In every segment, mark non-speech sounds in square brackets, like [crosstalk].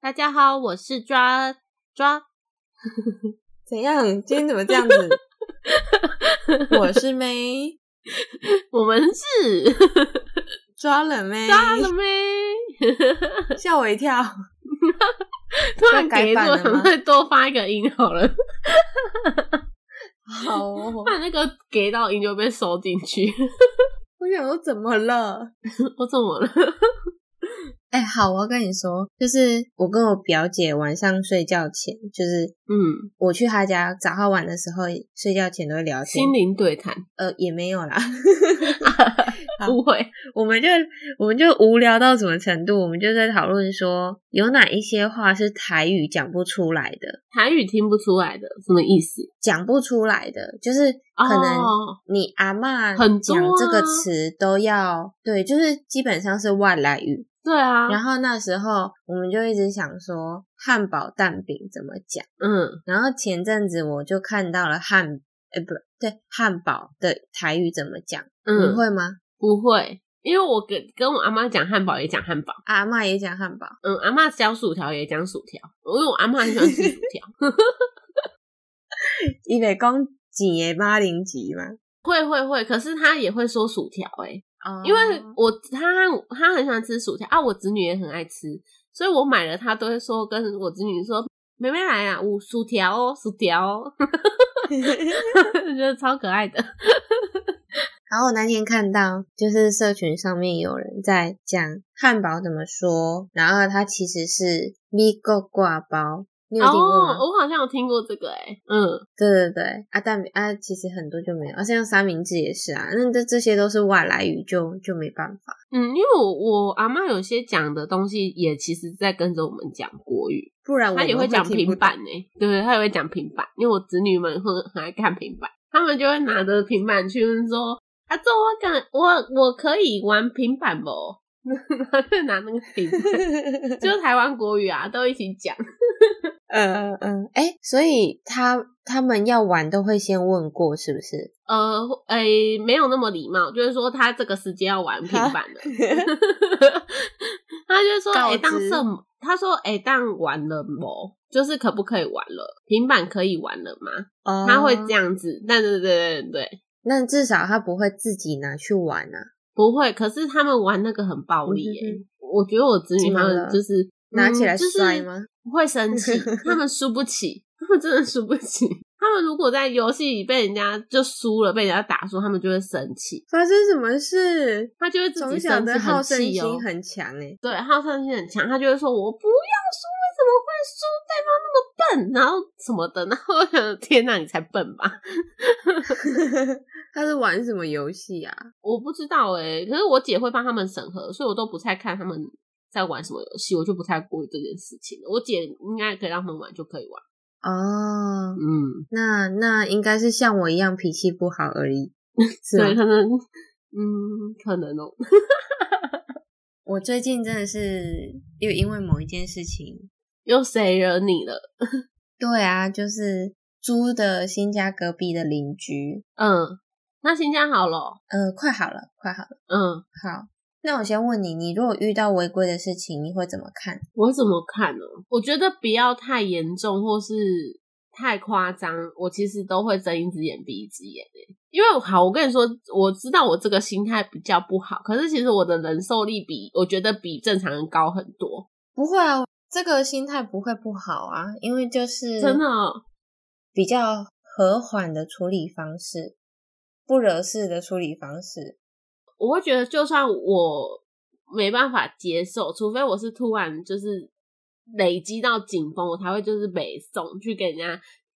大家好，我是抓抓，怎样？今天怎么这样子？[laughs] 我是妹，我们是抓了妹，抓了妹，[laughs] 吓我一跳。[laughs] 突然给我，可再多发一个音好了。[laughs] 好，[laughs] 把那个给到音就被收进去。我想说，怎么了？我怎么了？哎，好，我要跟你说，就是我跟我表姐晚上睡觉前，就是嗯，我去她家找她玩的时候，睡觉前都会聊天，心灵对谈。呃，也没有啦，[laughs] 不会，我们就我们就无聊到什么程度？我们就在讨论说，有哪一些话是台语讲不出来的，台语听不出来的，什么意思？讲不出来的，就是可能你阿妈很讲这个词都要对，就是基本上是外来语。对啊，然后那时候我们就一直想说汉堡蛋饼怎么讲，嗯，然后前阵子我就看到了汉，哎，不对，汉堡的台语怎么讲？嗯，你会吗？不会，因为我跟跟我阿妈讲汉堡也讲汉堡，阿妈也讲汉堡，嗯，阿妈讲薯条也讲薯条，因为我阿妈很喜欢吃薯条。[laughs] 一北讲几耶八零级吗？会会会，可是他也会说薯条，哎。哦，因为我他他很喜欢吃薯条啊，我侄女也很爱吃，所以我买了，他都会说跟我侄女说：“妹妹来啊，五薯条哦，薯条哦。[laughs] ”觉得超可爱的。然后我那天看到，就是社群上面有人在讲汉堡怎么说，然后它其实是米狗挂包。你有听过吗？我好像有听过这个，哎，嗯，对对对，啊，但啊，其实很多就没有，而像三明治也是啊，那这这些都是外来语，就就没办法。嗯，因为我我阿妈有些讲的东西，也其实在跟着我们讲国语，不然他也会讲平板呢，对不对？他也会讲平板，因为我子女们很很爱看平板，他们就会拿着平板去说：“啊，这我敢，我我可以玩平板不？”然后就拿那个平板，[laughs] 就台湾国语啊，都一起讲。嗯 [laughs] 嗯，哎，所以他他们要玩都会先问过，是不是？呃，哎，没有那么礼貌，就是说他这个时间要玩平板的，[laughs] 他就说：“哎，当什么？”他说：“哎，当玩了么？就是可不可以玩了？平板可以玩了吗？”哦，他会这样子，但对对对对，那至少他不会自己拿去玩啊。不会，可是他们玩那个很暴力耶。我觉得我侄女他们就是拿起来摔吗？不会生气，[laughs] 他们输不起，他们真的输不起。他们如果在游戏里被人家就输了，被人家打输，他们就会生气。发生什么事？他就会自己生气，好胜气心很强哎。对，好胜心很强，他就会说：“我不要输，么会输？对方那么笨，然后什么的。”然后我想，天哪，你才笨吧？[laughs] 他是玩什么游戏啊？我不知道哎。可是我姐会帮他们审核，所以我都不太看他们在玩什么游戏，我就不太顾这件事情了。我姐应该可以让他们玩，就可以玩。哦，嗯，那那应该是像我一样脾气不好而已，[laughs] 对，可能，嗯，可能哦。[laughs] 我最近真的是又因为某一件事情，又谁惹你了？[laughs] 对啊，就是租的新家隔壁的邻居。嗯，那新家好了？嗯，快好了，快好了。嗯，好。那我先问你，你如果遇到违规的事情，你会怎么看？我怎么看呢？我觉得不要太严重，或是太夸张，我其实都会睁一只眼闭一只眼诶。因为好，我跟你说，我知道我这个心态比较不好，可是其实我的忍受力比我觉得比正常人高很多。不会啊，这个心态不会不好啊，因为就是真的比较和缓的处理方式，不惹事的处理方式。我会觉得，就算我没办法接受，除非我是突然就是累积到紧绷，我才会就是北送去给人家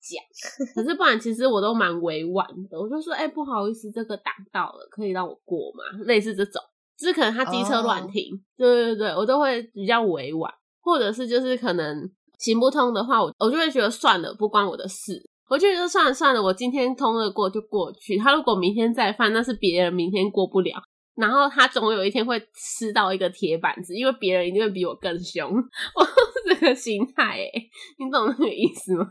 讲。可是不然，其实我都蛮委婉的，我就说：“哎，不好意思，这个挡到了，可以让我过吗？”类似这种，就是可能他机车乱停，对对对，我都会比较委婉，或者是就是可能行不通的话，我我就会觉得算了，不关我的事。我就觉得算了算了，我今天通了过就过去。他如果明天再犯，那是别人明天过不了。然后他总有一天会吃到一个铁板子，因为别人一定会比我更凶。[laughs] 我这个心态，哎，你懂那个意思吗？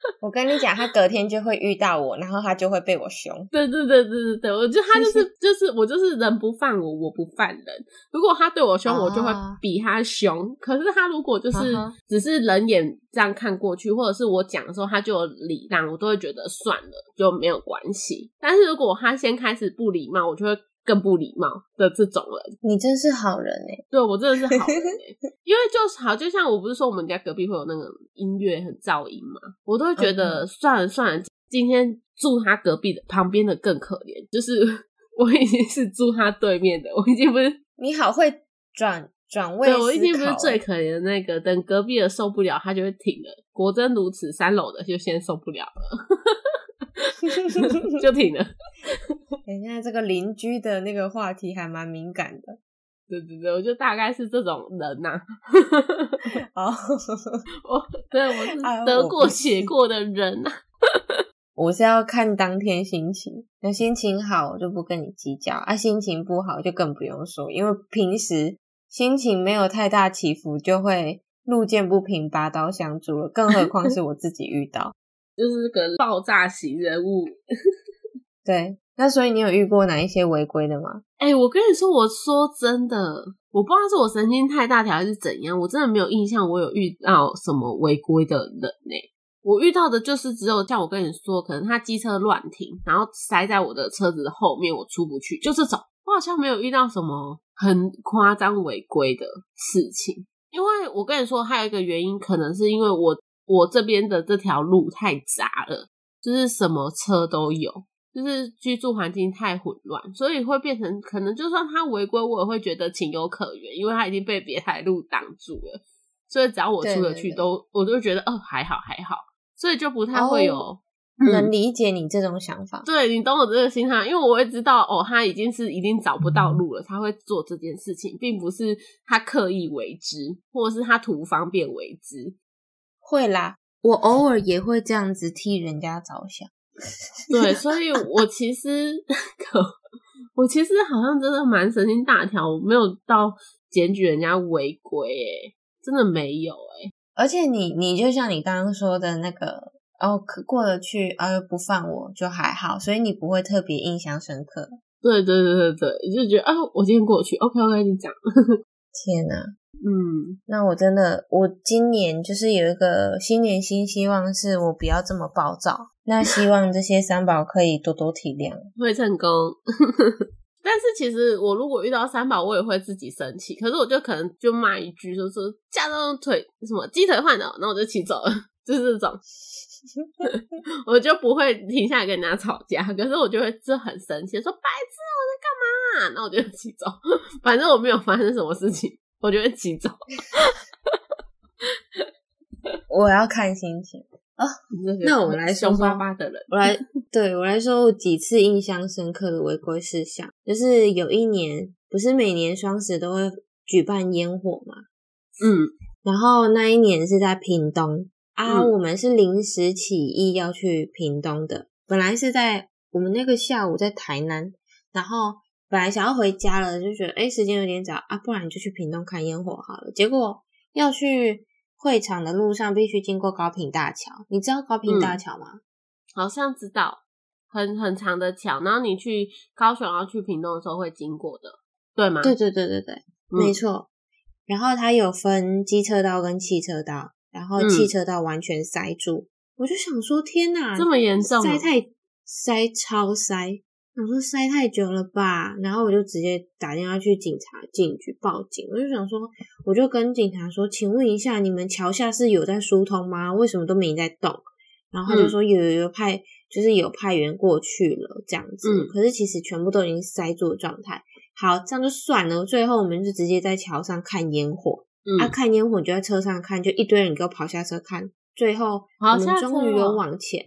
[laughs] 我跟你讲，他隔天就会遇到我，然后他就会被我凶。[laughs] 对对对对对对，我觉得他 [laughs] 就是就是我就是人不犯我，我不犯人。如果他对我凶，我就会比他凶。可是他如果就是只是冷眼这样看过去，或者是我讲的时候他就有礼让，我都会觉得算了，就没有关系。但是如果他先开始不礼貌，我就会。更不礼貌的这种人，你真是好人哎！对我真的是好人哎，[laughs] 因为就是好，就像我不是说我们家隔壁会有那个音乐很噪音嘛，我都会觉得算了算了，今天住他隔壁的旁边的更可怜，就是 [laughs] 我已经是住他对面的，我已经不是 [laughs] 你好会转转位，我已经不是最可怜的那个，等隔壁的受不了，他就会停了。果真如此，三楼的就先受不了了。[laughs] 就停了。现在这个邻居的那个话题还蛮敏感的。对对对，我就大概是这种人呐。哦，[laughs] 我对我是得过且过的人呐。[laughs] 我是要看当天心情，那心情好我就不跟你计较啊，心情不好就更不用说，因为平时心情没有太大起伏，就会路见不平拔刀相助了，更何况是我自己遇到。就是个爆炸型人物，[laughs] 对。那所以你有遇过哪一些违规的吗？哎，我跟你说，我说真的，我不知道是我神经太大条还是怎样，我真的没有印象我有遇到什么违规的人呢。我遇到的就是只有像我跟你说，可能他机车乱停，然后塞在我的车子的后面，我出不去，就这种。我好像没有遇到什么很夸张违规的事情，因为我跟你说，还有一个原因，可能是因为我。我这边的这条路太杂了，就是什么车都有，就是居住环境太混乱，所以会变成可能就算他违规，我也会觉得情有可原，因为他已经被别台路挡住了，所以只要我出得去，都我都觉得哦还好还好，所以就不太会有能理解你这种想法。对你懂我这个心态，因为我会知道哦，他已经是已经找不到路了，他会做这件事情，并不是他刻意为之，或者是他图方便为之。会啦，我偶尔也会这样子替人家着想。[laughs] 对，所以我其实，[laughs] 我其实好像真的蛮神经大条，我没有到检举人家违规，哎，真的没有，哎。而且你，你就像你刚刚说的那个，哦，可过得去，啊，又不犯我就还好，所以你不会特别印象深刻。对对对对对，就觉得啊，我今天过去，OK OK，你讲。[laughs] 天哪！嗯，那我真的，我今年就是有一个新年新希望，是我不要这么暴躁。那希望这些三宝可以多多体谅，会成功。[laughs] 但是其实我如果遇到三宝，我也会自己生气。可是我就可能就骂一句，就说架到腿什么鸡腿换的，然后我就骑走了，就是这种。[laughs] 我就不会停下来跟人家吵架，可是我就会就很生气，说白痴，我在干嘛？那我就骑走，[laughs] 反正我没有发生什么事情。我觉得急走，[laughs] 我要看心情啊。那我来说凶巴巴的人，我来对我来说几次印象深刻的违规事项，就是有一年不是每年双十都会举办烟火嘛，嗯，然后那一年是在屏东啊，我们是临时起意要去屏东的，本来是在我们那个下午在台南，然后。本来想要回家了，就觉得哎，时间有点早啊，不然就去屏东看烟火好了。结果要去会场的路上必须经过高平大桥，你知道高平大桥吗？好像知道，很很长的桥。然后你去高雄要去屏东的时候会经过的，对吗？对对对对对，没错。然后它有分机车道跟汽车道，然后汽车道完全塞住，我就想说天哪，这么严重，塞太塞超塞。想说塞太久了吧，然后我就直接打电话去警察警局报警。我就想说，我就跟警察说，请问一下，你们桥下是有在疏通吗？为什么都没在动？然后他就说有有有派，就是有派员过去了这样子。可是其实全部都已经塞住的状态。好，这样就算了。最后我们就直接在桥上看烟火。啊，看烟火就在车上看，就一堆人给我跑下车看。最后我们终于有往前。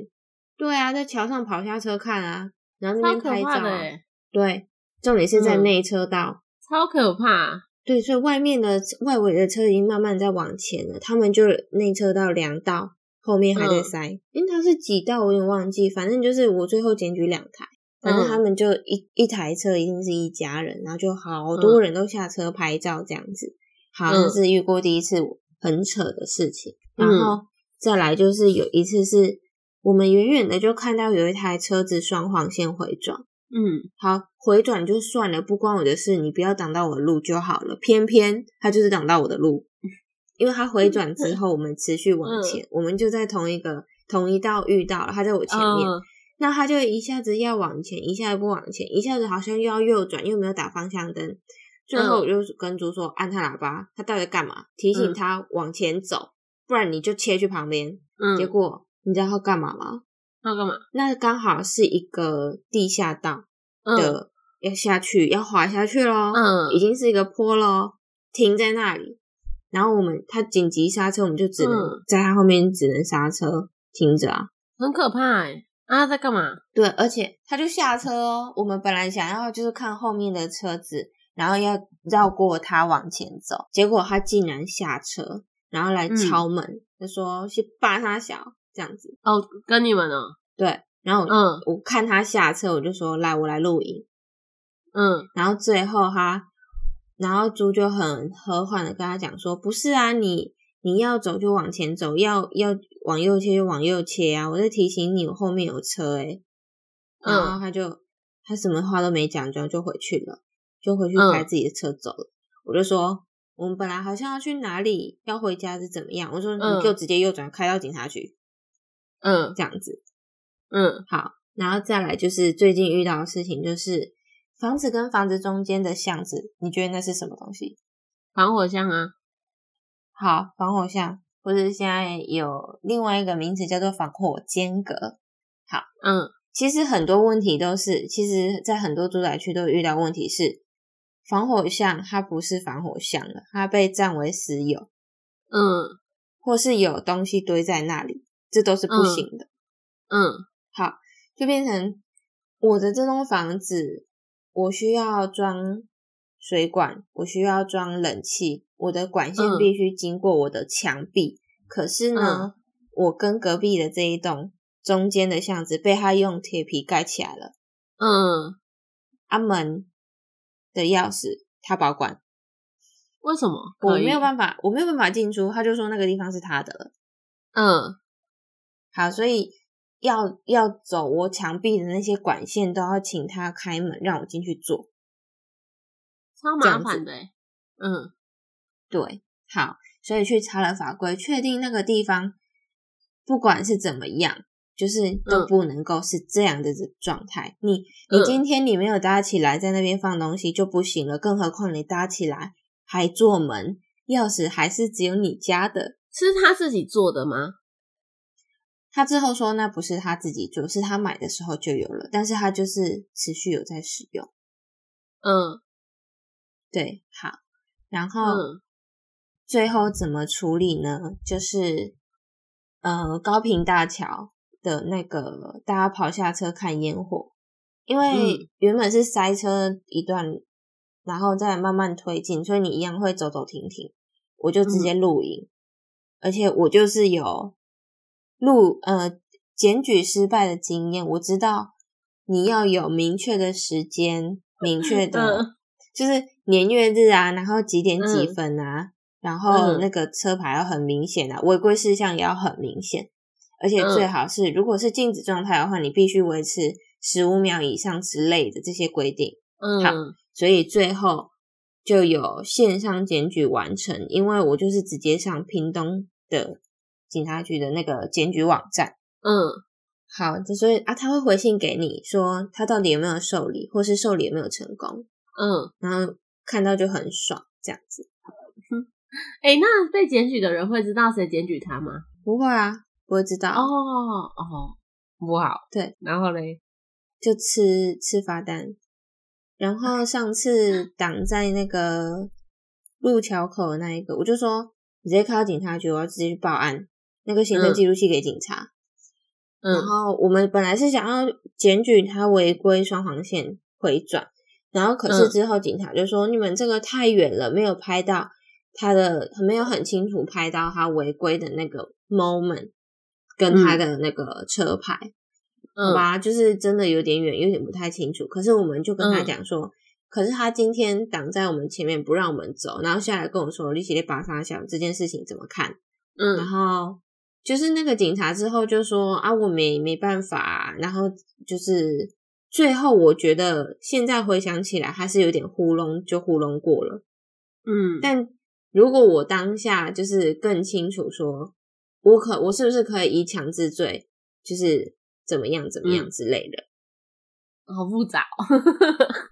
对啊，在桥上跑下车看啊。然后那边拍照，对，重点是在内车道，超可怕。对，所以外面的外围的车已经慢慢在往前了，他们就内车道两道，后面还在塞。因为它是几道，我有点忘记，反正就是我最后检举两台，反正他们就一一台车一定是一家人，然后就好多人都下车拍照这样子。好，这是遇过第一次很扯的事情，然后再来就是有一次是我们远远的就看到有一台车子双黄线回转。嗯，好，回转就算了，不关我的事，你不要挡到我的路就好了。偏偏它就是挡到我的路，[laughs] 因为它回转之后，我们持续往前，我们就在同一个同一道遇到了，它在我前面，那他就一下子要往前，一下子不往前，一下子好像又要右转，又没有打方向灯。最后我就跟猪说按他喇叭，他到底干嘛？提醒他往前走，不然你就切去旁边。嗯，结果你知道他干嘛吗？他干嘛？那刚好是一个地下道的，要下去，要滑下去咯。嗯，已经是一个坡咯，停在那里。然后我们他紧急刹车，我们就只能在他后面只能刹车停着啊，很可怕哎！啊，在干嘛？对，而且他就下车哦。我们本来想要就是看后面的车子，然后要绕过他往前走，结果他竟然下车，然后来敲门，他说去扒他小。这样子哦，跟你们呢？对，然后嗯，我看他下车，我就说来，我来录影。嗯，然后最后他，然后猪就很和缓的跟他讲说，不是啊，你你要走就往前走，要要往右切就往右切啊，我在提醒你，我后面有车诶然后他就他什么话都没讲，就就回去了，就回去开自己的车走了。我就说，我们本来好像要去哪里，要回家是怎么样？我说你就直接右转开到警察局。嗯，这样子，嗯，好，然后再来就是最近遇到的事情，就是房子跟房子中间的巷子，你觉得那是什么东西？防火巷啊。好，防火巷，或是现在有另外一个名词叫做防火间隔。好，嗯，其实很多问题都是，其实在很多住宅区都遇到问题是，防火巷它不是防火巷了，它被占为私有，嗯，或是有东西堆在那里。这都是不行的，嗯，好，就变成我的这栋房子，我需要装水管，我需要装冷气，我的管线必须经过我的墙壁。可是呢，我跟隔壁的这一栋中间的巷子被他用铁皮盖起来了，嗯，阿门的钥匙他保管，为什么我没有办法，我没有办法进出？他就说那个地方是他的了，嗯。好，所以要要走我墙壁的那些管线都要请他开门让我进去做，超麻烦的。嗯，对，好，所以去查了法规，确定那个地方不管是怎么样，就是都不能够是这样的状态。你你今天你没有搭起来在那边放东西就不行了，更何况你搭起来还做门，钥匙还是只有你家的，是他自己做的吗？他之后说，那不是他自己做，是他买的时候就有了，但是他就是持续有在使用。嗯，对，好，然后最后怎么处理呢？就是呃，高平大桥的那个，大家跑下车看烟火，因为原本是塞车一段，然后再慢慢推进，所以你一样会走走停停。我就直接录影，而且我就是有。录呃检举失败的经验，我知道你要有明确的时间，明确的，就是年月日啊，然后几点几分啊，然后那个车牌要很明显啊，违规事项也要很明显，而且最好是如果是静止状态的话，你必须维持十五秒以上之类的这些规定。嗯，好，所以最后就有线上检举完成，因为我就是直接上屏东的。警察局的那个检举网站，嗯，好，就所以啊，他会回信给你说他到底有没有受理，或是受理有没有成功，嗯，然后看到就很爽，这样子。哎，那被检举的人会知道谁检举他吗？不会啊，不会知道。哦哦，不好。对，然后嘞，就吃吃罚单。然后上次挡在那个路桥口的那一个，我就说你直接开到警察局，我要直接去报案。那个行车记录器给警察，然后我们本来是想要检举他违规双黄线回转，然后可是之后警察就说你们这个太远了，没有拍到他的，没有很清楚拍到他违规的那个 moment 跟他的那个车牌，嗯。吧，就是真的有点远，有点不太清楚。可是我们就跟他讲说，可是他今天挡在我们前面不让我们走，然后下来跟我说利息列巴沙想这件事情怎么看？然嗯后就是那个警察之后就说啊，我没没办法啊、然后就是最后我觉得现在回想起来，他是有点糊弄，就糊弄过了。嗯，但如果我当下就是更清楚说，我可我是不是可以以强制罪，就是怎么样怎么样嗯之类的？好复杂哦。[laughs]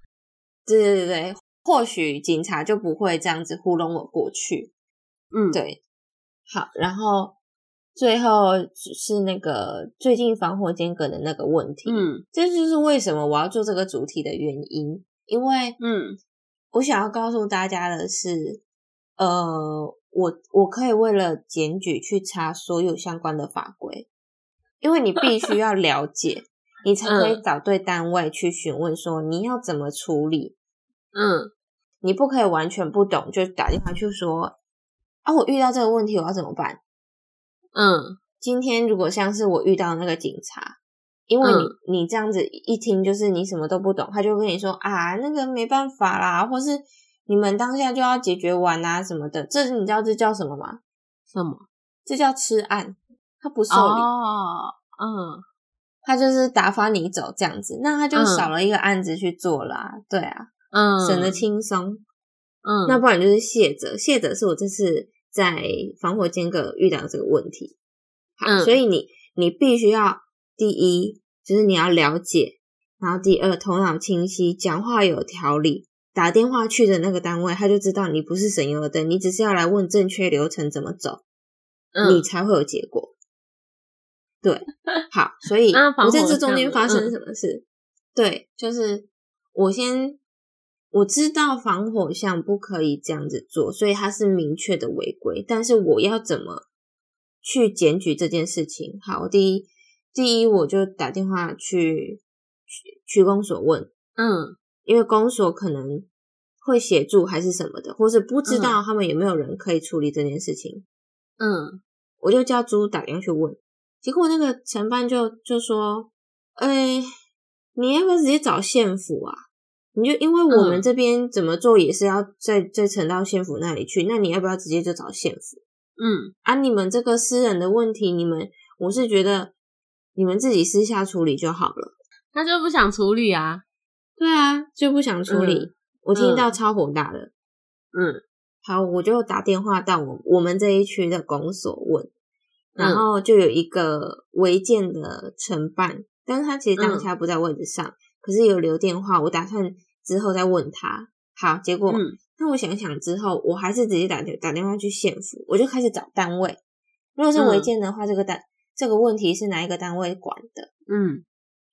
对对对对，或许警察就不会这样子糊弄我过去。嗯，对，好，然后最后是那个最近防火间隔的那个问题，嗯。这就是为什么我要做这个主题的原因，因为嗯我想要告诉大家的是，呃，我我可以为了检举去查所有相关的法规，因为你必须要了解，你才可以嗯找对单位去询问说你要怎么处理，嗯。你不可以完全不懂就打电话去说啊，我遇到这个问题我要怎么办？嗯今天如果像是我遇到那个警察，因为你、你这样子一听就是你什么都不懂，他就跟你说啊，那个没办法啦，或是你们当下就要解决完啊什么的，这你知道这叫什么吗？什么？这叫吃案，他不受理，哦，嗯他就是打发你走这样子，那他就嗯少了一个案子去做啦、对啊，嗯，省得轻松。嗯，那不然就是谢者，谢者是我这次在防火间隔遇到的这个问题。好，嗯所以你你必须要第一就是你要了解，然后第二头脑清晰，讲话有条理。打电话去的那个单位，他就知道你不是省油的灯，你只是要来问正确流程怎么走，嗯你才会有结果。对，好，所以我在这中间巷发生嗯什么事？对，就是我先我知道防火巷不可以这样子做，所以它是明确的违规。但是我要怎么去检举这件事情？好，第一，第一我就打电话去区区公所问，嗯因为公所可能会协助还是什么的，或是不知嗯道他们有没有人可以处理这件事情。嗯我就叫猪打电话去问，结果那个承办就就说：“哎、你要不要直接找县府啊？你就因为我们嗯这边怎么做也是要再再呈到县府那里去，那你要不要直接就找县府嗯啊？你们这个私人的问题，你们我是觉得你们自己私下处理就好了。他就不想处理啊。对啊，就不想处理，嗯我听到嗯超火大的。嗯好，我就打电话到我我们这一区的公所问，然嗯后就有一个违建的承办，但是他其实当嗯下不在位置上，可是有留电话，我打算之后再问他。好，结果、嗯那我想想之后，我还是直接打电打电话去县府，我就开始找单位。如果是违嗯建的话，这个单这个问题是哪一个单位管的？嗯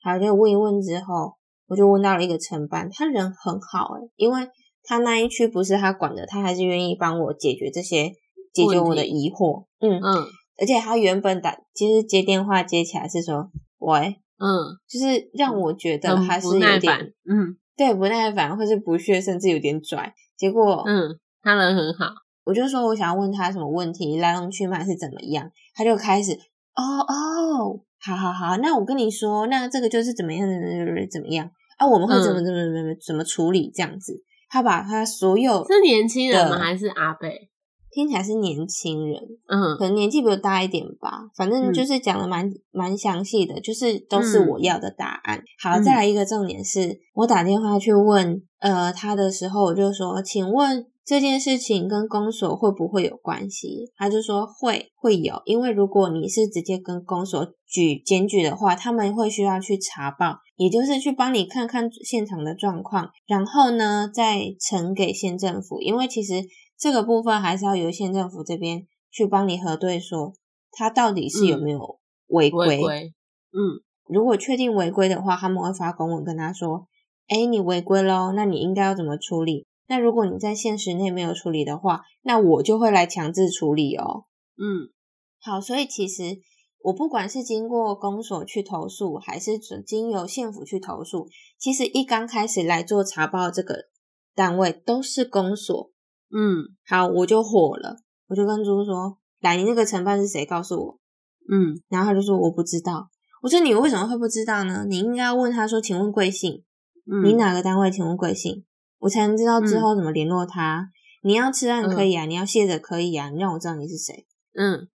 好，就问一问之后，我就问到了一个承办，他人很好诶、因为他那一区不是他管的，他还是愿意帮我解决这些解决我的疑惑。嗯，嗯而且他原本打其实接电话接起来是说喂，嗯，就是让我觉得他是有点。嗯对不耐烦，或是不屑，甚至有点拽。结果嗯，他人很好。我就说我想要问他什么问题，来龙去脉是怎么样，他就开始哦哦，好好好，那我跟你说，那这个就是怎么样怎么样怎么样啊，我们会怎么嗯怎么怎么怎么处理这样子。他把他所有是年轻人吗？的还是阿贝？听起来是年轻人，嗯。可能年纪比我大一点吧，反正嗯。就是讲的蛮蛮详细的，就是都是嗯。我要的答案。好，嗯。再来一个重点是，我打电话去问呃他的时候，我就说，请问这件事情跟公所会不会有关系？他就说会会有，因为如果你是直接跟公所举检举的话，他们会需要去查报，也就是去帮你看看现场的状况，然后呢再呈给县政府，因为其实这个部分还是要由县政府这边去帮你核对，说他到底是有没有违规。违规。嗯如果确定违规的话，他们会发公文跟他说：“哎，你违规喽，那你应该要怎么处理？那如果你在限时内没有处理的话，那我就会来强制处理哦。”嗯好，所以其实我不管是经过公所去投诉，还是准经由县府去投诉，其实一刚开始来做查报这个单位都是公所。嗯好，我就火了，我就跟猪说：“来，你那个承办是谁？告诉我。”嗯然后他就说我不知道，我说你为什么会不知道呢？你应该要问他说，请问贵姓？嗯你哪个单位？请问贵姓？我才能知道之后怎么联络他。你要吃案可以啊，你要卸责可以啊，你让我知道你是谁。嗯，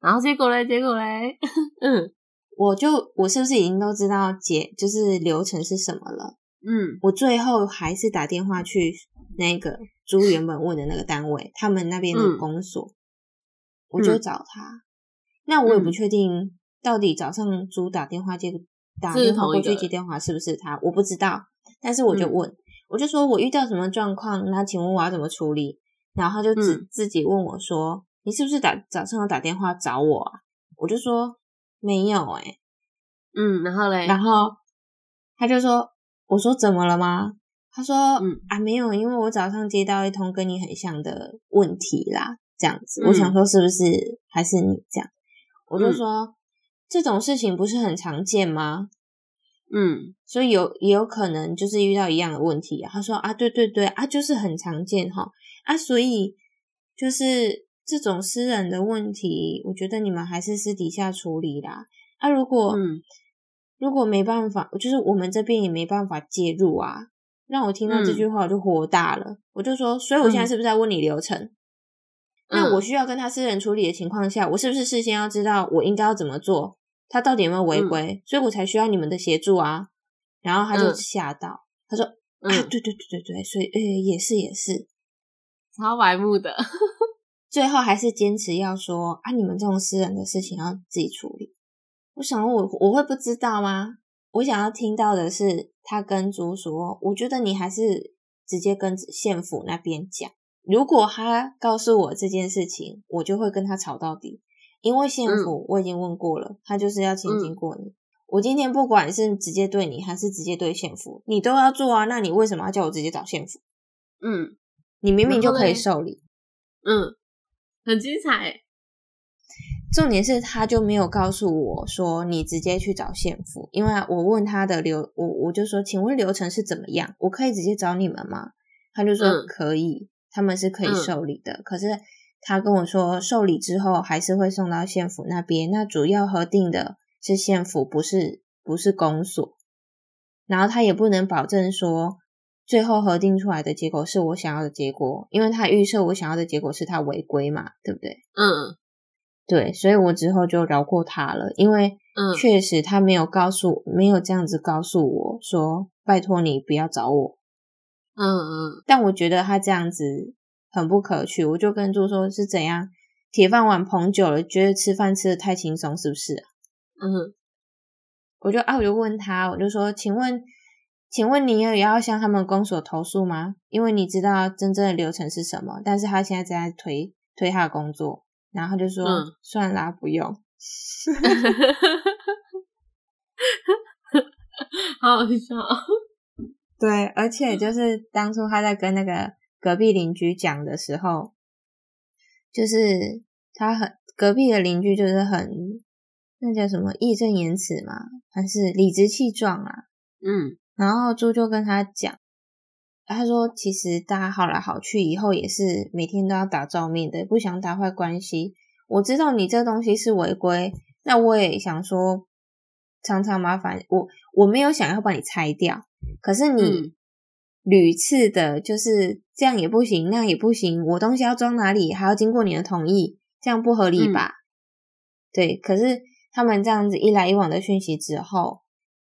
然后结果嘞，结果嘞，嗯我就我是不是已经都知道结就是流程是什么了？嗯我最后还是打电话去那个朱原本问的那个单位，他们那边的嗯公所，我就找他。那我也不嗯确定到底早上朱打电话接打是电话过去接电话是不是他，我不知道。但是我就嗯问，我就说我遇到什么状况，那请问我要怎么处理？然后他就自、嗯自己问我说：“你是不是打早上有打电话找我啊？”我就说没有哎、嗯，然后嘞，然后他就说：“我说怎么了吗？”他说：“嗯啊，没有，因为我早上接到一通跟你很像的问题啦，这样子。嗯我想说是不是还是你这样？”我就嗯说：“这种事情不是很常见吗？嗯所以有也有可能就是遇到一样的问题啊。”他说：“啊，对对对啊，就是很常见哈啊，所以就是这种私人的问题，我觉得你们还是私底下处理啦。啊，如果、嗯如果没办法，就是我们这边也没办法介入啊。让我听到这句话，我就火大了。我就说，所以我现在是不是在问你流程？那我需要跟他私人处理的情况下，我是不是事先要知道我应该要怎么做？他到底有没有违规？所以我才需要你们的协助啊。然后他就嗯吓到，他说：“嗯啊，对对对对对，所以呃也是也是。”超白目的，[laughs] 最后还是坚持要说啊，你们这种私人的事情要自己处理。我想我我会不知道吗？我想要听到的是他跟猪说，我觉得你还是直接跟县府那边讲。如果他告诉我这件事情，我就会跟他吵到底，因为县府我已经问过了，他就是要亲近过你。我今天不管是直接对你，还是直接对县府，你都要做啊。那你为什么要叫我直接找县府？嗯你明明就可以受理。嗯，很精彩欸，重点是他就没有告诉我说你直接去找县府，因为我问他的流，我我就说，请问流程是怎么样？我可以直接找你们吗？他就说嗯可以，他们是可以嗯受理的。可是他跟我说，受理之后还是会送到县府那边，那主要核定的是县府，不是不是公所。然后他也不能保证说最后核定出来的结果是我想要的结果，因为他预设我想要的结果是他违规嘛，对不对？嗯对，所以我之后就饶过他了，因为嗯确实他没有告诉，没有这样子告诉我说，拜托你不要找我。嗯嗯，但我觉得他这样子很不可取，我就跟猪说是怎样，铁饭碗捧久了，觉得吃饭吃的太轻松，是不是、啊？嗯我就啊，我就问他，我就说，请问，请问你也要向他们公所投诉吗？因为你知道真正的流程是什么，但是他现在在推推他的工作，然后就说，嗯算啦，不用。[laughs] 好好笑，对，而且就是当初他在跟那个隔壁邻居讲的时候，就是他很隔壁的邻居就是很那叫什么义正言辞嘛，还是理直气壮啊？嗯然后猪就跟他讲，他说其实大家好来好去，以后也是每天都要打照面的，不想打坏关系。我知道你这东西是违规，那我也想说，常常麻烦我，我没有想要把你拆掉，可是你嗯屡次的就是这样也不行，那样也不行，我东西要装哪里还要经过你的同意，这样不合理吧？对，可是他们这样子一来一往的讯息之后，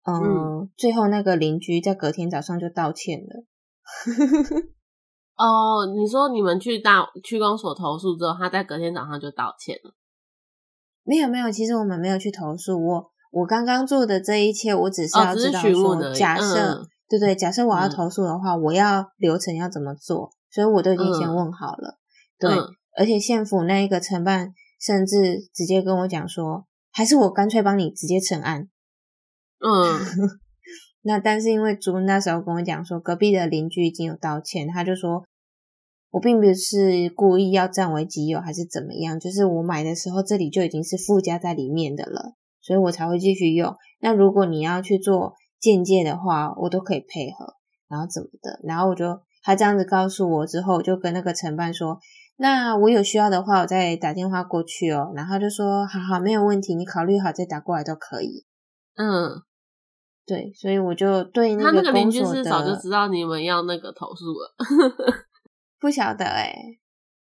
嗯，嗯最后那个邻居在隔天早上就道歉了。[laughs] 哦，你说你们去大区公所投诉之后，他在隔天早上就道歉了。没有没有，其实我们没有去投诉。我我刚刚做的这一切，我只是要知道说，假设、嗯对对，假设我要嗯投诉的话，我要流程要怎么做，所以我都已经先嗯问好了。对，嗯而且县府那一个承办甚至直接跟我讲说，还是我干脆帮你直接成案。[laughs] 嗯那但是因为猪那时候跟我讲说，隔壁的邻居已经有道歉，他就说我并不是故意要占为己有，还是怎么样，就是我买的时候这里就已经是附加在里面的了，所以我才会继续用。那如果你要去做间接的话，我都可以配合，然后怎么的，然后我就他这样子告诉我之后，我就跟那个承办说，那我有需要的话，我再打电话过去哦。然后就说好好没有问题，你考虑好再打过来都可以。嗯，对，所以我就对他那个个邻居是早就知道你们要那个投诉了。[laughs] 不晓得哎、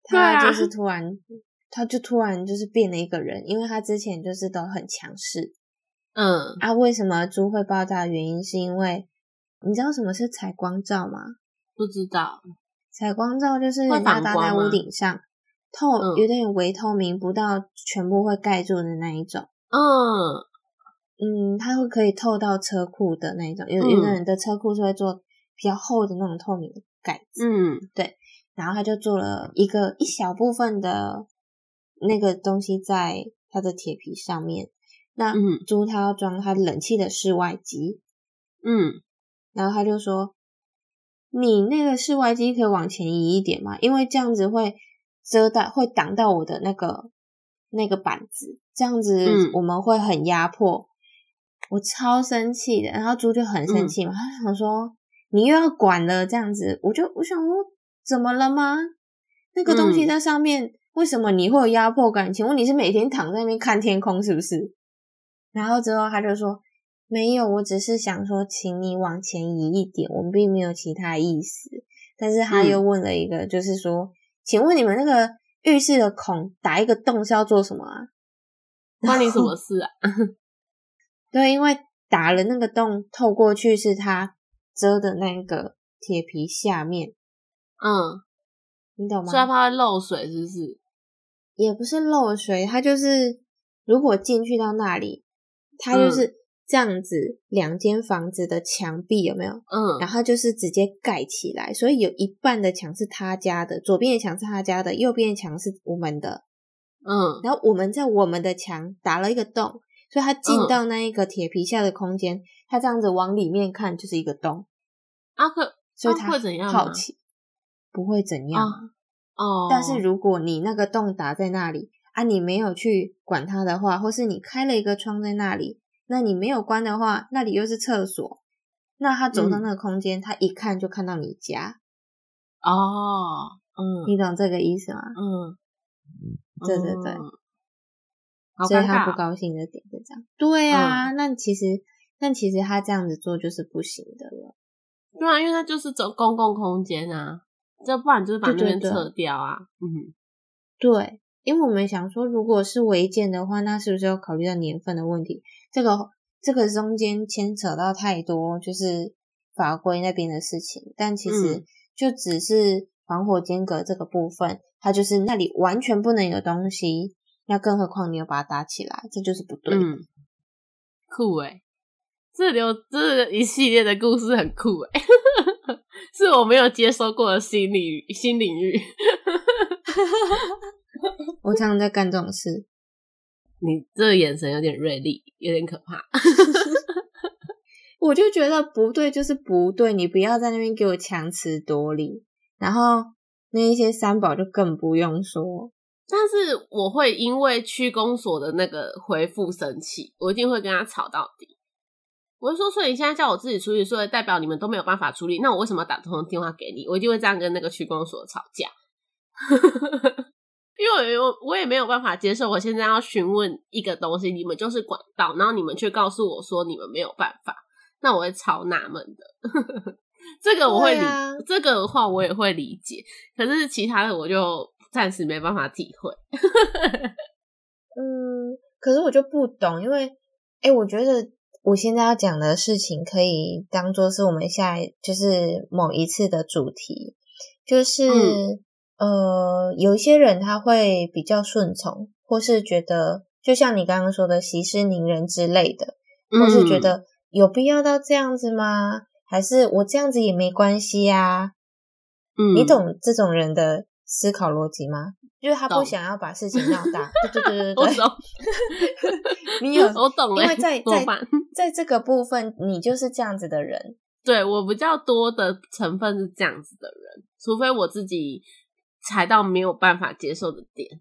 他就是突然，他就突然就是变了一个人，因为他之前就是都很强势嗯，啊。为什么猪会爆炸的原因，是因为你知道什么是采光罩吗？不知道。采光罩就是会人家搭在屋顶上，透嗯有点微透明，不到全部会盖住的那一种。嗯嗯，它会可以透到车库的那一种，有嗯有的人的车库是会做比较厚的那种透明的盖子，嗯对然后他就做了一个一小部分的那个东西在它的铁皮上面。那嗯猪它要装它冷气的室外机，嗯然后他就说：“你那个室外机可以往前移一点嘛，因为这样子会遮到，会挡到我的那个那个板子，这样子嗯我们会很压迫。我超生气的，然后猪就很生气嘛，他想说你又要管了这样子，我就我想说怎么了吗？那个东西嗯在上面，为什么你会有压迫感？请问你是每天躺在那边看天空是不是？然后之后他就说没有，我只是想说，请你往前移一点，我们并没有其他意思。但是他又问了一个，就是说，请问你们那个浴室的孔打一个洞是要做什么啊？关你什么事啊？对，因为打了那个洞透过去是它遮的那个铁皮下面，嗯，你懂吗所以？它漏水，是不是？也不是漏水，它就是如果进去到那里，它就是这样子，两间房子的墙壁有没有？嗯然后就是直接盖起来，所以有一半的墙是他家的，左边的墙是他家的，右边的墙是我们的。嗯然后我们在我们的墙打了一个洞，所以他进嗯。到那一个铁皮下的空间，他这样子往里面看就是一个洞，阿克啊所以他会怎样好奇，不会怎样。哦，但是如果你那个洞打在那里啊，你没有去管它的话，或是你开了一个窗在那里，那你没有关的话，那里又是厕所，那他走到嗯。那个空间，他一看就看到你家，哦，嗯。你懂这个意思吗？嗯，对对对。嗯，好所以他不高兴的点就这样。对啊，那其实那其实他这样子做就是不行的了。对啊，因为他就是走公共空间啊，这不然就是把那边撤掉啊，嗯对，因为我们想说，如果是违建的话，那是不是要考虑到年份的问题？这个这个中间牵扯到太多就是法规那边的事情，但其实嗯就只是防火间隔这个部分，它就是那里完全不能有东西，那更何况你又把它打起来，这就是不对。嗯，酷诶、这流这一系列的故事很酷诶、[laughs] 是我没有接收过的新领域新领域。我常常在干这种事，你这个眼神有点锐利，有点可怕。[laughs] 我就觉得不对就是不对，你不要在那边给我强词夺理。然后那一些三宝就更不用说，但是我会因为区公所的那个回复生气，我一定会跟他吵到底。我就说，所以你现在叫我自己处理，所以代表你们都没有办法处理，那我为什么要打通电话给你？我一定会这样跟那个区公所吵架，[laughs] 因为我我也没有办法接受，我现在要询问一个东西，你们就是管道，然后你们却告诉我说你们没有办法，那我会超纳闷的。[laughs] 这个我会理，啊这个的话我也会理解，可是其他的我就暂时没办法体会。[laughs] 嗯，可是我就不懂，因为，哎，我觉得我现在要讲的事情可以当做是我们下一就是某一次的主题，就是、嗯呃，有一些人他会比较顺从，或是觉得就像你刚刚说的息事宁人之类的，或是觉嗯得有必要到这样子吗？还是我这样子也没关系呀、嗯，你懂这种人的思考逻辑吗？就是他不想要把事情闹大，[laughs] 对对对对我对，懂，[laughs] 你有 [laughs] 我懂了，因为在在？在这个部分，你就是这样子的人，对我比较多的成分是这样子的人，除非我自己踩到没有办法接受的点，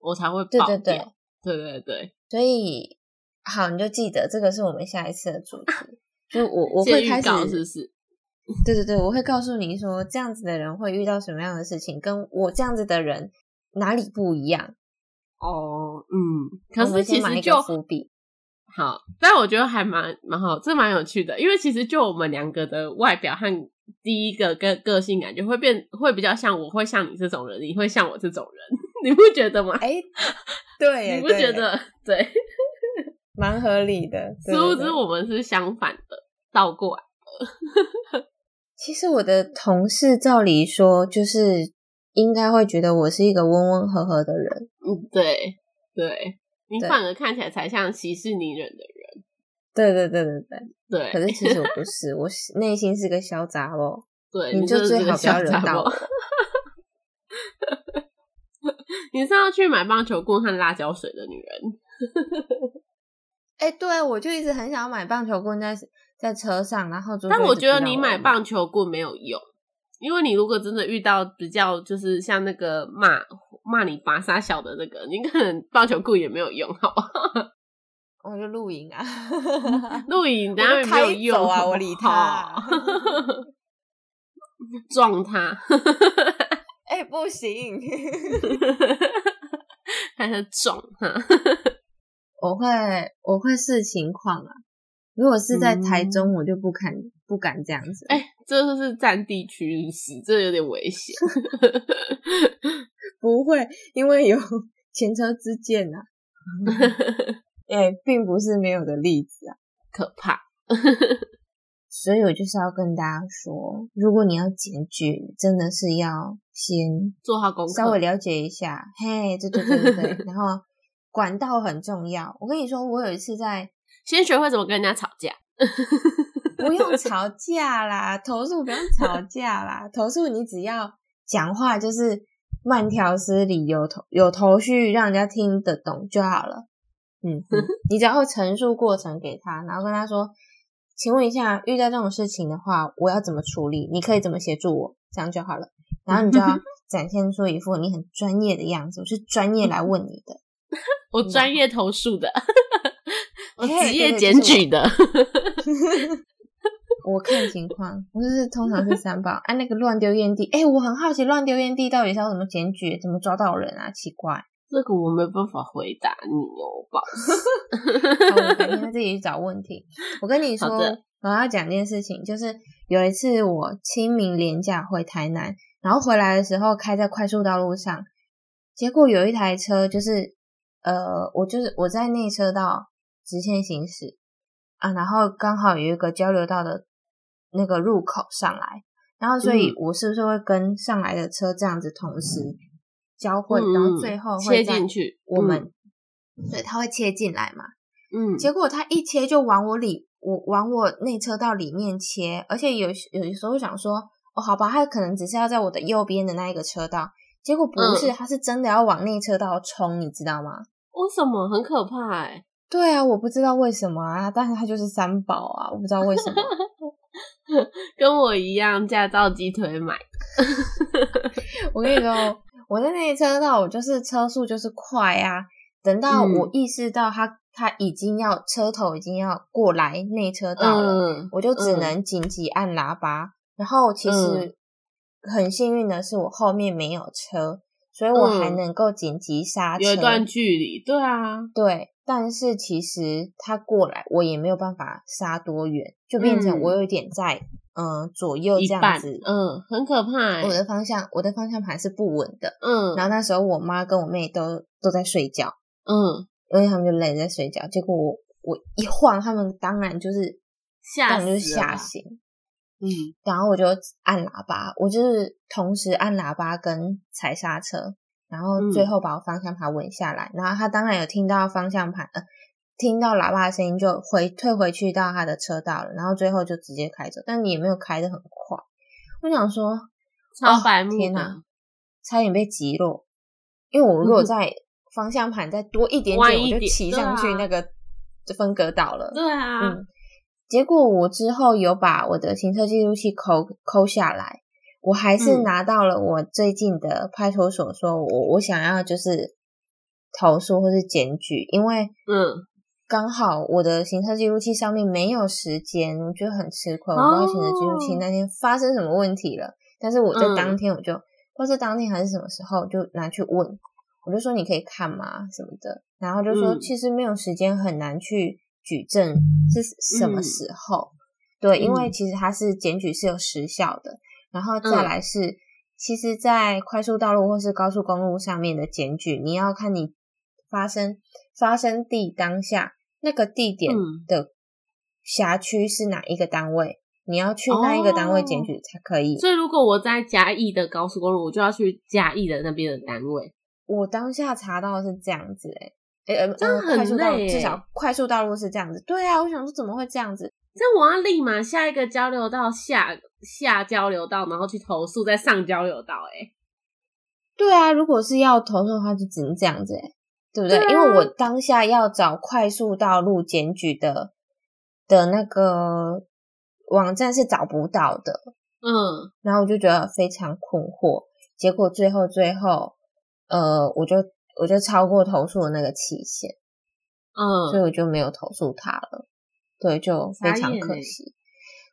我才会掉。对对，对对对，所以好，你就记得这个是我们下一次的主题。就我我会开始，是不是？对对对，我会告诉你说，这样子的人会遇到什么样的事情，跟我这样子的人哪里不一样。哦，嗯，可是其实就伏笔。好，但我觉得还蛮蛮好，这蛮有趣的，因为其实就我们两个的外表和第一个跟个性感觉会变，会比较像我会像你这种人，你会像我这种人，[laughs] 你不觉得吗？哎，对，你不觉得？对，蛮合理的。殊不知我们是相反的，倒过来的。其实我的同事照理说，就是应该会觉得我是一个温温和和的人。嗯，对，对。你反而看起来才像息事宁人的人，对对对对对对。可是其实我不是，我内心是个小杂哦。[laughs] 对，你就最好不要惹到我。[laughs] 你是要去买棒球棍和辣椒水的女人。[laughs] 哎，对，我就一直很想要买棒球棍在在车上，然后但我觉得你买棒球棍没有用。因为你如果真的遇到比较就是像那个骂骂你拔沙小的那个，你可能棒球棍也没有用，好不好？我 [laughs] 就露营啊，[laughs] 露营当然没有用啊，我理他，撞他，哎，不行，[laughs] 还是撞他，我会我会视情况啊。如果是在台中，我就不敢不敢这样子。哎，这就是占地区势，这有点危险。[laughs] 不会，因为有 [laughs] 前车之鉴呐。[laughs] 哎，并不是没有的例子啊，可怕。所以我就是要跟大家说，如果你要检举，真的是要先做好功课，稍微了解一下。嘿，对对对对，然后管道很重要。我跟你说，我有一次在。先学会怎么跟人家吵架，[laughs] 不用吵架啦，投诉不用吵架啦，投诉你只要讲话就是慢条斯理，有头有头绪，让人家听得懂就好了。嗯，[laughs] 你只要陈述过程给他，然后跟他说，请问一下，遇到这种事情的话，我要怎么处理？你可以怎么协助我？这样就好了。然后你就要 [laughs] 展现出一副你很专业的样子，我是专业来问你的，我专业投诉的。我职业检举的，[laughs] 我看情况，我就是通常是三宝。哎，那个乱丢烟蒂，哎，我很好奇，乱丢烟蒂到底是要怎么检举，怎么抓到人啊？奇怪，这个我没办法回答你哦，宝。[laughs] 我改天自己去找问题。我跟你说，我要讲件事情，就是有一次我清明廉假回台南，然后回来的时候开在快速道路上，结果有一台车，就是呃，我就是我在内车道。直线行驶啊，然后刚好有一个交流道的那个入口上来，然后所以我是不是会跟上来的车这样子同时交汇，然后最后切进去？我们对，他会切进来嘛？嗯，结果他一切就往我里，我往我内车道里面切，而且有有时候想说，哦，好吧，他可能只是要在我的右边的那一个车道，结果不是，他是真的要往内车道冲，你知道吗？为什么？很可怕哎。对啊，我不知道为什么啊，但是他就是三宝啊，我不知道为什么，[laughs] 跟我一样驾照鸡腿买。我跟你说，我在那车道，我就是车速就是快啊。等到我意识到他他已经要车头已经要过来内车道了，我就只能紧急按喇叭。然后其实很幸运的是，我后面没有车，所以我还能够紧急刹车，有一段距离。对啊，对。但是其实他过来，我也没有办法杀多远，就变成我有点在嗯左右这样子，嗯，很可怕。我的方向，我的方向盘是不稳的，嗯。然后那时候我妈跟我妹都都在睡觉，嗯，因为他们就累在睡觉。结果我我一晃，他们当然就是吓就是吓醒，嗯。然后我就按喇叭，我就是同时按喇叭跟踩刹车。然后最后把我方向盘稳下来，然后他当然有听到方向盘，呃，听到喇叭的声音，就回退回去到他的车道了。然后最后就直接开走，但你也没有开的很快。我想说，超白目，天哪，差点被击落。因为我如果在方向盘再多一点点，我就骑上去那个就分隔岛了。对啊，嗯。结果我之后有把我的行车记录器抠抠下来。我还是拿到了我最近的派出所，说我我想要就是投诉或是检举，因为嗯，刚好我的行车记录器上面没有时间，我觉得很吃亏。我不知道行车记录器那天发生什么问题了，但是我在当天我就，或是当天还是什么时候就拿去问，我就说你可以看吗？什么的，然后就说其实没有时间很难去举证是什么时候。对，因为其实它是检举是有时效的，然后再来是，其实，在快速道路或是高速公路上面的检举，你要看你发生发生地当下那个地点的辖区是哪一个单位，你要去那一个单位检举才可以。所以，如果我在嘉义的高速公路，我就要去嘉义的那边的单位。我当下查到是这样子，哎，哎，真的很累。至少快速道路是这样子。对啊，我想说怎么会这样子？那我要立马下一个交流道下下交流道，然后去投诉，再上交流道。哎，对啊，如果是要投诉的话，就只能这样子，哎，对不对？因为我当下要找快速道路检举的的那个网站是找不到的，嗯，然后我就觉得非常困惑。结果最后最后，呃，我就我就超过投诉的那个期限，嗯，所以我就没有投诉他了。对，就非常可惜。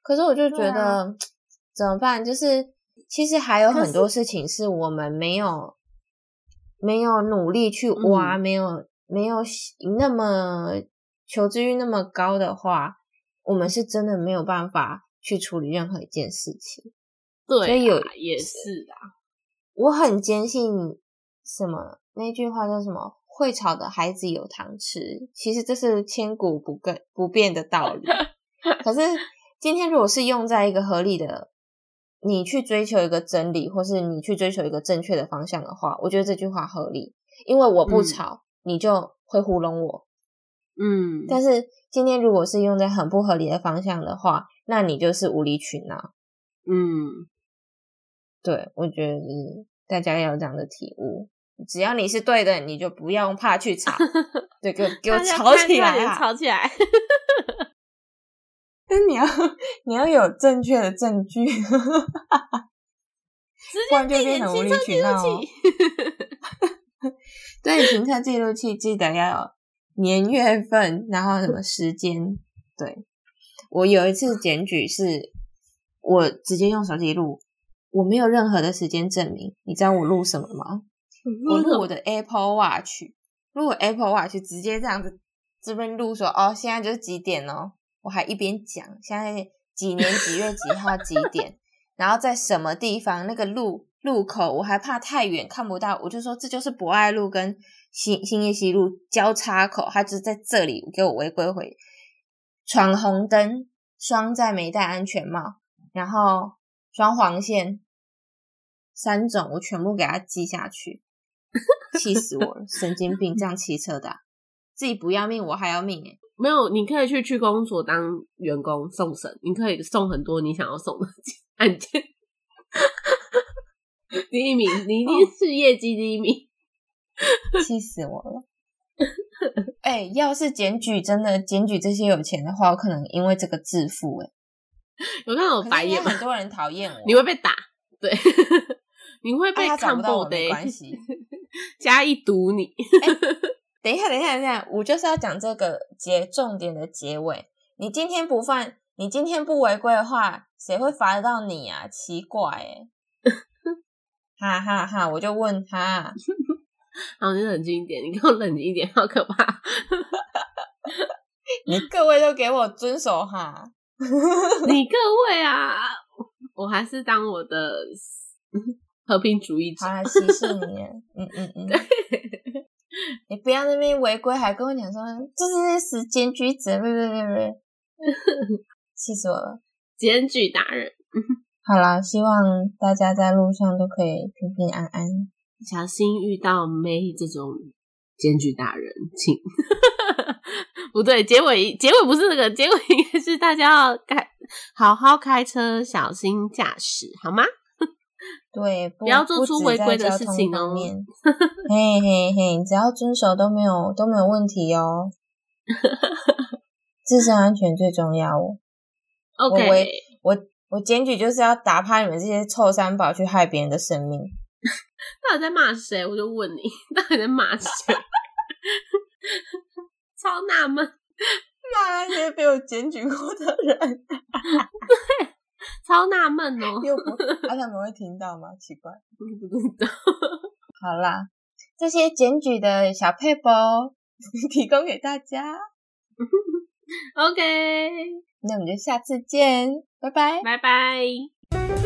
可是我就觉得怎么办？就是其实还有很多事情是我们没有没有努力去挖，没有没有那么求知欲那么高的话，我们是真的没有办法去处理任何一件事情。对，所以有也是啊。我很坚信什么那句话叫什么？会吵的孩子有糖吃，其实这是千古不更不变的道理。[laughs] 可是今天如果是用在一个合理的，你去追求一个真理，或是你去追求一个正确的方向的话，我觉得这句话合理。因为我不吵，你就会糊弄我。嗯，但是今天如果是用在很不合理的方向的话，那你就是无理取闹。嗯，对，我觉得大家要有这样的体悟。只要你是对的，你就不用怕去吵，[laughs] 对，给我给我吵起来吵起来。但你要你要有正确的证据，[laughs] 不然就变成无理取闹。[laughs] 对，行车记录器记得要有年月份，然后什么时间。对我有一次检举，是我直接用手机录，我没有任何的时间证明。你知道我录什么吗？我录我的 Apple Watch，录我 Apple Watch 直接这样子这边录说哦，现在就是几点哦？我还一边讲现在几年几月几号几点，然后在什么地方那个路路口，我还怕太远看不到，我就说这就是博爱路跟新新业西路交叉口，他就是在这里给我违规回闯红灯，双在没戴安全帽，然后双黄线三种，我全部给他记下去。气死我了！神经病，这样骑车的，自己不要命，我还要命哎！没有，你可以去区公所当员工送审，你可以送很多你想要送的 [laughs] 案件。第一名，你一定是业绩第一名，气死我了！哎，要是检举真的检举这些有钱的话，我可能因为这个致富哎。有看到我白眼吗？很多人讨厌我，你会被打，对，你会被看不的关 [laughs] 系。[laughs] 加一堵你！等一下，等一下，等一下，我就是要讲这个结重点的结尾。你今天不犯，你今天不违规的话，谁会罚得到你啊？奇怪哎！哈哈哈！我就问他，[laughs] 好，你冷静一点，你给我冷静一点，好可怕！你各位都给我遵守哈！你各位啊，我还是当我的。和平主义者，好歧视你，嗯嗯嗯，你不要那边违规，还跟我讲说这是时间举者，对对对对，气死我了，检举达人。好啦，希望大家在路上都可以平平安安，小心遇到没这种检举达人，请。[laughs] 不对，结尾结尾不是这个，结尾应该是大家要开好好开车，小心驾驶，好吗？对，不要做出违规的事情哦。嘿嘿嘿，只要遵守都没有都没有问题哦。[laughs] 自身安全最重要哦。OK，我我检举就是要打趴你们这些臭三宝去害别人的生命。[laughs] 到底在骂谁？我就问你，到底在骂谁？[laughs] 超纳闷，骂那些被我检举过的人。对。超纳闷哦，又不，他们会听到吗？奇怪，不知道。[laughs] 好啦，这些检举的小配包 [laughs] 提供给大家。[laughs] OK，那我们就下次见，拜拜。拜拜。